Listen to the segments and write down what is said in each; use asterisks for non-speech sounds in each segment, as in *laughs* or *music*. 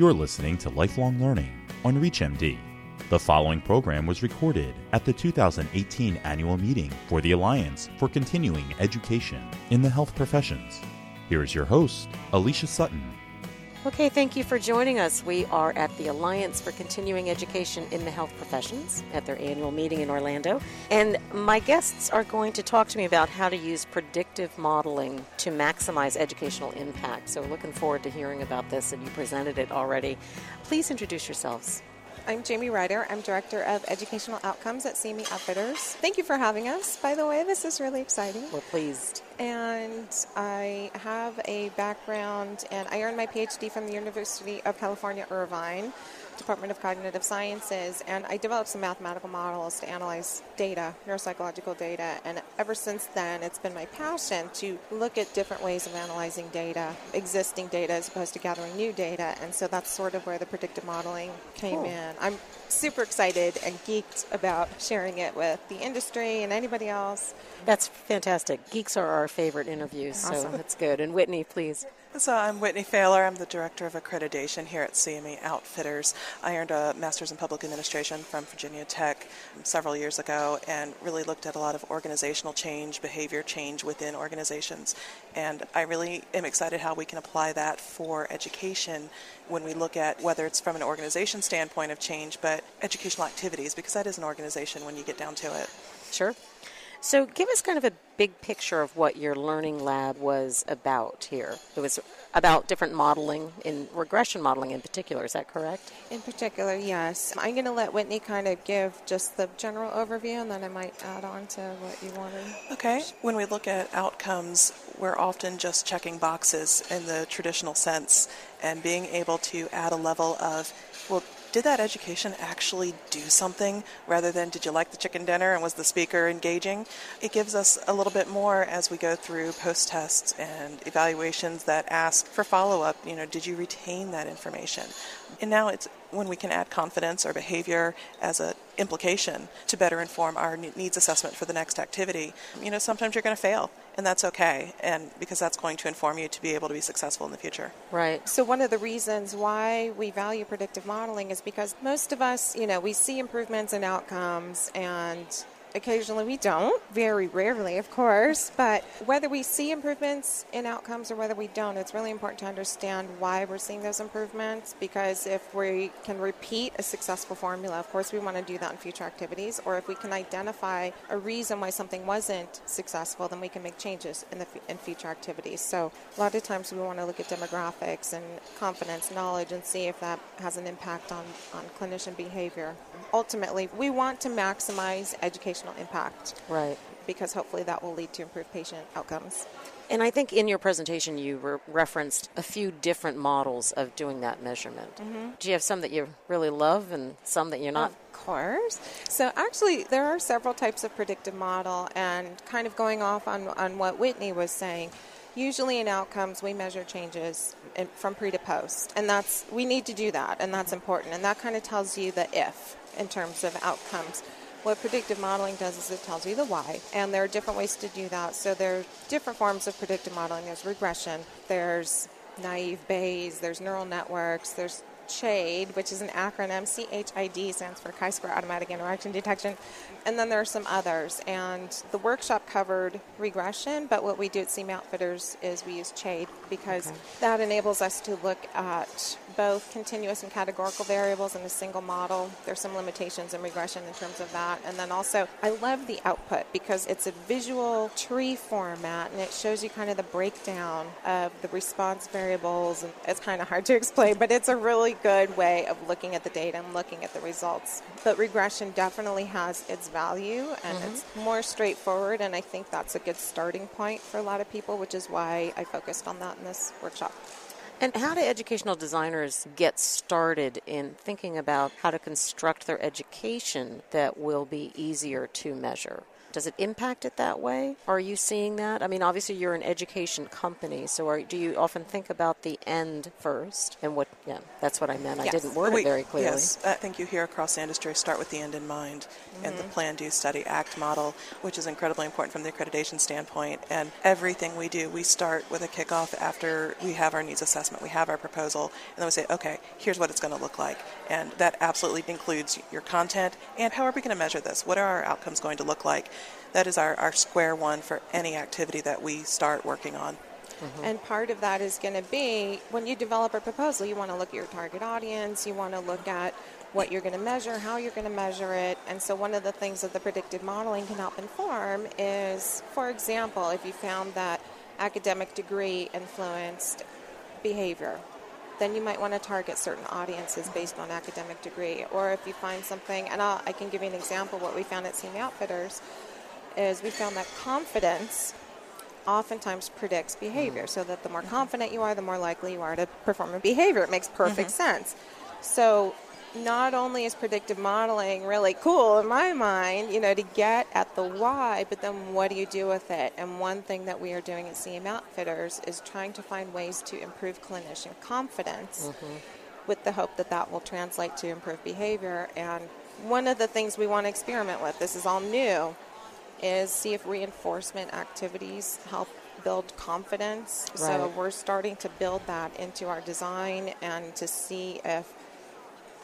You're listening to Lifelong Learning on ReachMD. The following program was recorded at the 2018 annual meeting for the Alliance for Continuing Education in the Health Professions. Here is your host, Alicia Sutton. Okay, thank you for joining us. We are at the Alliance for Continuing Education in the Health Professions at their annual meeting in Orlando. And my guests are going to talk to me about how to use predictive modeling to maximize educational impact. So, looking forward to hearing about this, and you presented it already. Please introduce yourselves. I'm Jamie Reiter. I'm Director of Educational Outcomes at CME Outfitters. Thank you for having us, by the way. This is really exciting. We're pleased. And I have a background, and I earned my PhD from the University of California, Irvine. Department of Cognitive Sciences, and I developed some mathematical models to analyze data, neuropsychological data. And ever since then, it's been my passion to look at different ways of analyzing data, existing data, as opposed to gathering new data. And so that's sort of where the predictive modeling came cool. in. I'm super excited and geeked about sharing it with the industry and anybody else. That's fantastic. Geeks are our favorite interviews, awesome. so that's good. And Whitney, please. So I'm Whitney Faler. I'm the Director of Accreditation here at CME Outfitters. I earned a Master's in Public Administration from Virginia Tech several years ago and really looked at a lot of organizational change, behavior change within organizations. And I really am excited how we can apply that for education when we look at whether it's from an organization standpoint of change, but educational activities, because that is an organization when you get down to it. Sure. So, give us kind of a big picture of what your learning lab was about here. It was about different modeling, in regression modeling in particular. Is that correct? In particular, yes. I'm going to let Whitney kind of give just the general overview, and then I might add on to what you wanted. Okay. When we look at outcomes, we're often just checking boxes in the traditional sense, and being able to add a level of well, did that education actually do something rather than did you like the chicken dinner and was the speaker engaging? It gives us a little bit more as we go through post tests and evaluations that ask for follow up. You know, did you retain that information? And now it's when we can add confidence or behavior as an implication to better inform our needs assessment for the next activity. You know, sometimes you're going to fail, and that's okay, and because that's going to inform you to be able to be successful in the future. Right. So one of the reasons why we value predictive modeling is because most of us, you know, we see improvements in outcomes and Occasionally we don't, very rarely, of course, but whether we see improvements in outcomes or whether we don't, it's really important to understand why we're seeing those improvements because if we can repeat a successful formula, of course, we want to do that in future activities, or if we can identify a reason why something wasn't successful, then we can make changes in, the, in future activities. So a lot of times we want to look at demographics and confidence, knowledge, and see if that has an impact on, on clinician behavior. Ultimately, we want to maximize education educational impact. Right. Because hopefully that will lead to improved patient outcomes. And I think in your presentation you re- referenced a few different models of doing that measurement. Mm-hmm. Do you have some that you really love and some that you're not? Of course. So actually, there are several types of predictive model, and kind of going off on, on what Whitney was saying. Usually in outcomes, we measure changes in, from pre to post, and that's we need to do that, and that's important, and that kind of tells you the if in terms of outcomes. What predictive modeling does is it tells you the why, and there are different ways to do that. So there are different forms of predictive modeling. There's regression, there's naive Bayes, there's neural networks, there's CHAID, which is an acronym. CHAID stands for chi-square automatic interaction detection. And then there are some others. And the workshop covered regression, but what we do at CME Outfitters is we use CHAID because okay. that enables us to look at both continuous and categorical variables in a single model. There's some limitations in regression in terms of that. And then also, I love the output because it's a visual tree format and it shows you kind of the breakdown of the response variables. And it's kind of hard to explain, but it's a really good way of looking at the data and looking at the results. But regression definitely has its value and mm-hmm. it's more straightforward. And I think that's a good starting point for a lot of people, which is why I focused on that in this workshop. And how do educational designers get started in thinking about how to construct their education that will be easier to measure? Does it impact it that way? Are you seeing that? I mean, obviously you're an education company, so are, do you often think about the end first? And what? Yeah, that's what I meant. Yes. I didn't word We- it very clearly. Yes, I think you hear across the industry start with the end in mind and Mm-hmm. the plan, do, study, act model, which is incredibly important from the accreditation standpoint. And everything we do, we start with a kickoff after we have our needs assessment, we have our proposal, and then we say, okay, here's what it's going to look like. And that absolutely includes your content and how are we going to measure this? What are our outcomes going to look like? That is our, our square one for any activity that we start working on. Mm-hmm. And part of that is going to be when you develop a proposal, you want to look at your target audience, you want to look at what you're going to measure, how you're going to measure it. And so, one of the things that the predictive modeling can help inform is, for example, if you found that academic degree influenced behavior, then you might want to target certain audiences mm-hmm. based on academic degree. Or if you find something, and I'll, I can give you an example, what we found at CME Outfitters is we found that confidence oftentimes predicts behavior. Mm-hmm. So that the more mm-hmm. confident you are the more likely you are to perform a behavior. It makes perfect mm-hmm. sense. So not only is predictive modeling really cool in my mind you know to get at the why but then what do you do with it? And one thing that we are doing at CME Outfitters is trying to find ways to improve clinician confidence with the hope that that will translate to improved behavior. And one of the things we want to experiment with this is all new is see if reinforcement activities help build confidence. So we're starting to build that into our design and to see if,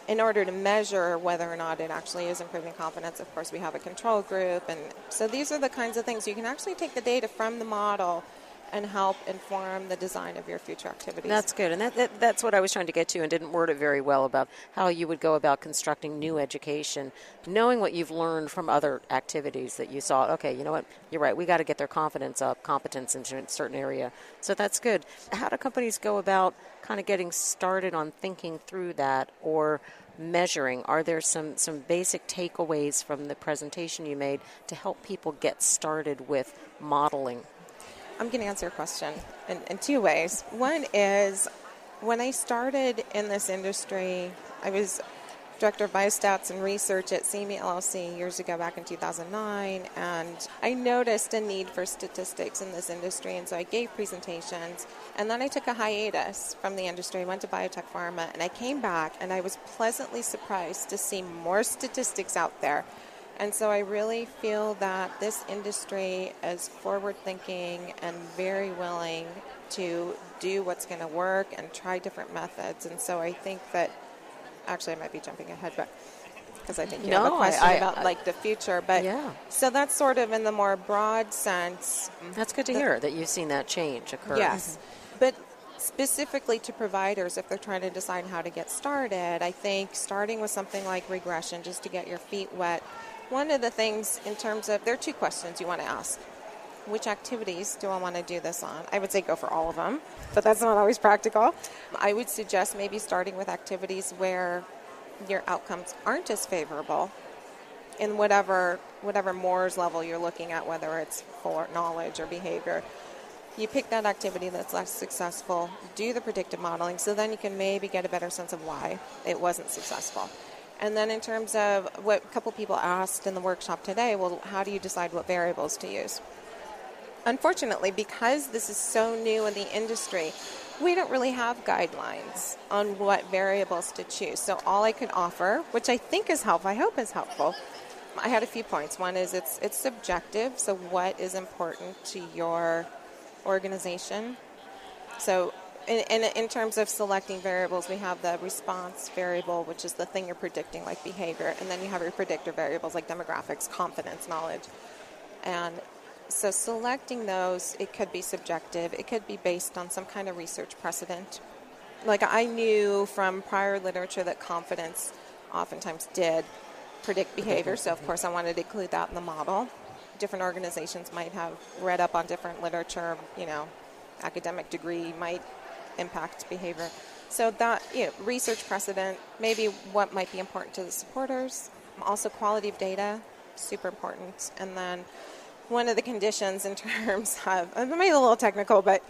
in order to measure whether or not it actually is improving confidence, of course, we have a control group. And so these are the kinds of things you can actually take the data from the model and help inform the design of your future activities. That's good, and that, that, that's what I was trying to get to, and didn't word it very well about how you would go about constructing new education, knowing what you've learned from other activities that you saw. Okay, you know what? You're right. We got to get their confidence up, competence in a certain area. So that's good. How do companies go about kind of getting started on thinking through that or? Measuring. Are there some, some basic takeaways from the presentation you made to help people get started with modeling? I'm going to answer your question in, in two ways. One is when I started in this industry, I was director of biostats and research at CME LLC years ago, back in 2009, and I noticed a need for statistics in this industry, and so I gave presentations. And then I took a hiatus from the industry, went to biotech pharma, and I came back, and I was pleasantly surprised to see more statistics out there. And so I really feel that this industry is forward thinking and very willing to do what's going to work and try different methods. And so I think that actually I might be jumping ahead, but because I think you have a question I- about I- like the future. But Yeah. so that's sort of in the more broad sense. That's good to hear that you've seen that change occur. Yes. Mm-hmm. But specifically to providers, if they're trying to decide how to get started, I think starting with something like regression just to get your feet wet. One of the things in terms of, there are two questions you want to ask. Which activities do I want to do this on? I would say go for all of them, but that's not always practical. I would suggest maybe starting with activities where your outcomes aren't as favorable in whatever whatever Moore's level you're looking at, whether it's for knowledge or behavior. You pick that activity that's less successful, do the predictive modeling, so then you can maybe get a better sense of why it wasn't successful. And then in terms of what a couple people asked in the workshop today, well, how do you decide what variables to use? Unfortunately, because this is so new in the industry, we don't really have guidelines on what variables to choose. So all I can offer, which I think is helpful, I hope is helpful, I had a few points. One is it's it's subjective, so what is important to your organization? So in, in, in terms of selecting variables, we have the response variable, which is the thing you're predicting, like behavior, and then you have your predictor variables like demographics, confidence, knowledge. And so selecting those, it could be subjective, it could be based on some kind of research precedent. Like I knew from prior literature that confidence oftentimes did predict behavior, so of course I wanted to include that in the model. Different organizations might have read up on different literature, you know, academic degree might impact behavior. So that, you know, research precedent, maybe what might be important to the supporters. Also quality of data, super important. And then one of the conditions in *laughs* terms of, it might be a little technical, but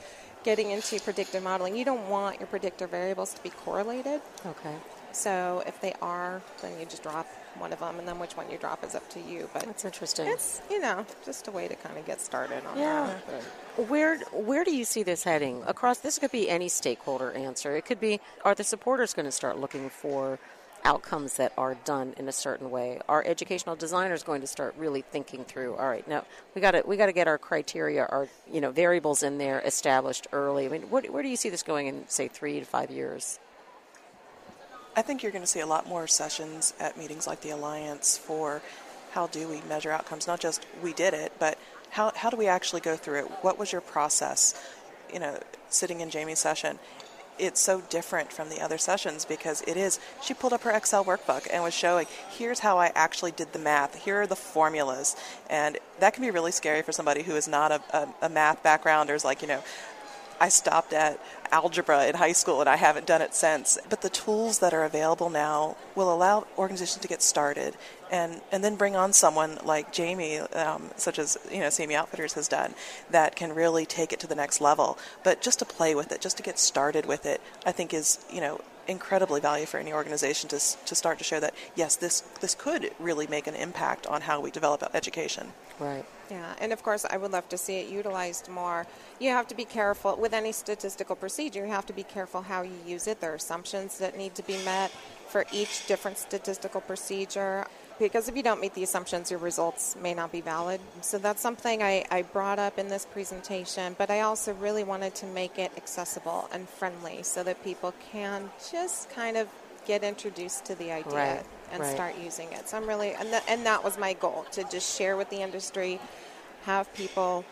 getting into predictive modeling, you don't want your predictor variables to be correlated. Okay. So if they are, then you just drop one of them, and then which one you drop is up to you. But That's interesting. it's you know just a way to kind of get started on Yeah. that. But- Where where do you see this heading? Across this could be any stakeholder answer. It could be are the supporters going to start looking for outcomes that are done in a certain way? Are educational designers going to start really thinking through, all right, now we got to we got to get our criteria, our you know variables in there established early. I mean, what, where do you see this going in say 3 to 5 years? I think you're going to see a lot more sessions at meetings like the Alliance for how do we measure outcomes, not just we did it, but how, how do we actually go through it? What was your process? You know, sitting in Jamie's session, it's so different from the other sessions because it is, she pulled up her Excel workbook and was showing, here's how I actually did the math, here are the formulas. And that can be really scary for somebody who is not a, a, a math background or is like, you know, I stopped at algebra in high school and I haven't done it since. But the tools that are available now will allow organizations to get started and, and then bring on someone like Jamie, um, such as you know CME Outfitters has done, that can really take it to the next level. But just to play with it, just to get started with it, I think is you know incredibly valuable for any organization to, to start to show that yes, this this could really make an impact on how we develop education. Right. Yeah, and of course, I would love to see it utilized more. You have to be careful with any statistical procedure. You have to be careful how you use it. There are assumptions that need to be met for each different statistical procedure. Because if you don't meet the assumptions, your results may not be valid. So that's something I, I brought up in this presentation, but I also really wanted to make it accessible and friendly so that people can just kind of get introduced to the idea Right, and right. start using it. So I'm really, and, that and that was my goal to just share with the industry, have people.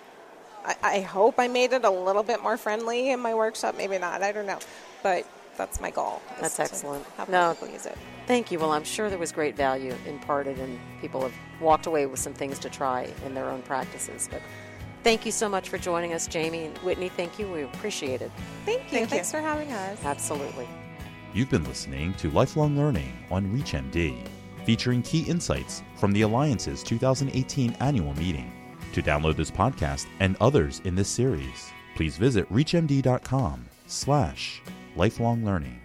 I, I hope I made it a little bit more friendly in my workshop. Maybe not. I don't know, but that's my goal. That's excellent. Have No. people use it. Thank you. Well, I'm sure there was great value imparted, and people have walked away with some things to try in their own practices. But thank you so much for joining us, Jamie and Whitney. Thank you. We appreciate it. Thank you. Thank you. Thanks for having us. Absolutely. You've been listening to Lifelong Learning on ReachMD, featuring key insights from the Alliance's 2018 annual meeting. To download this podcast and others in this series, please visit reachmd.com slash lifelong learning.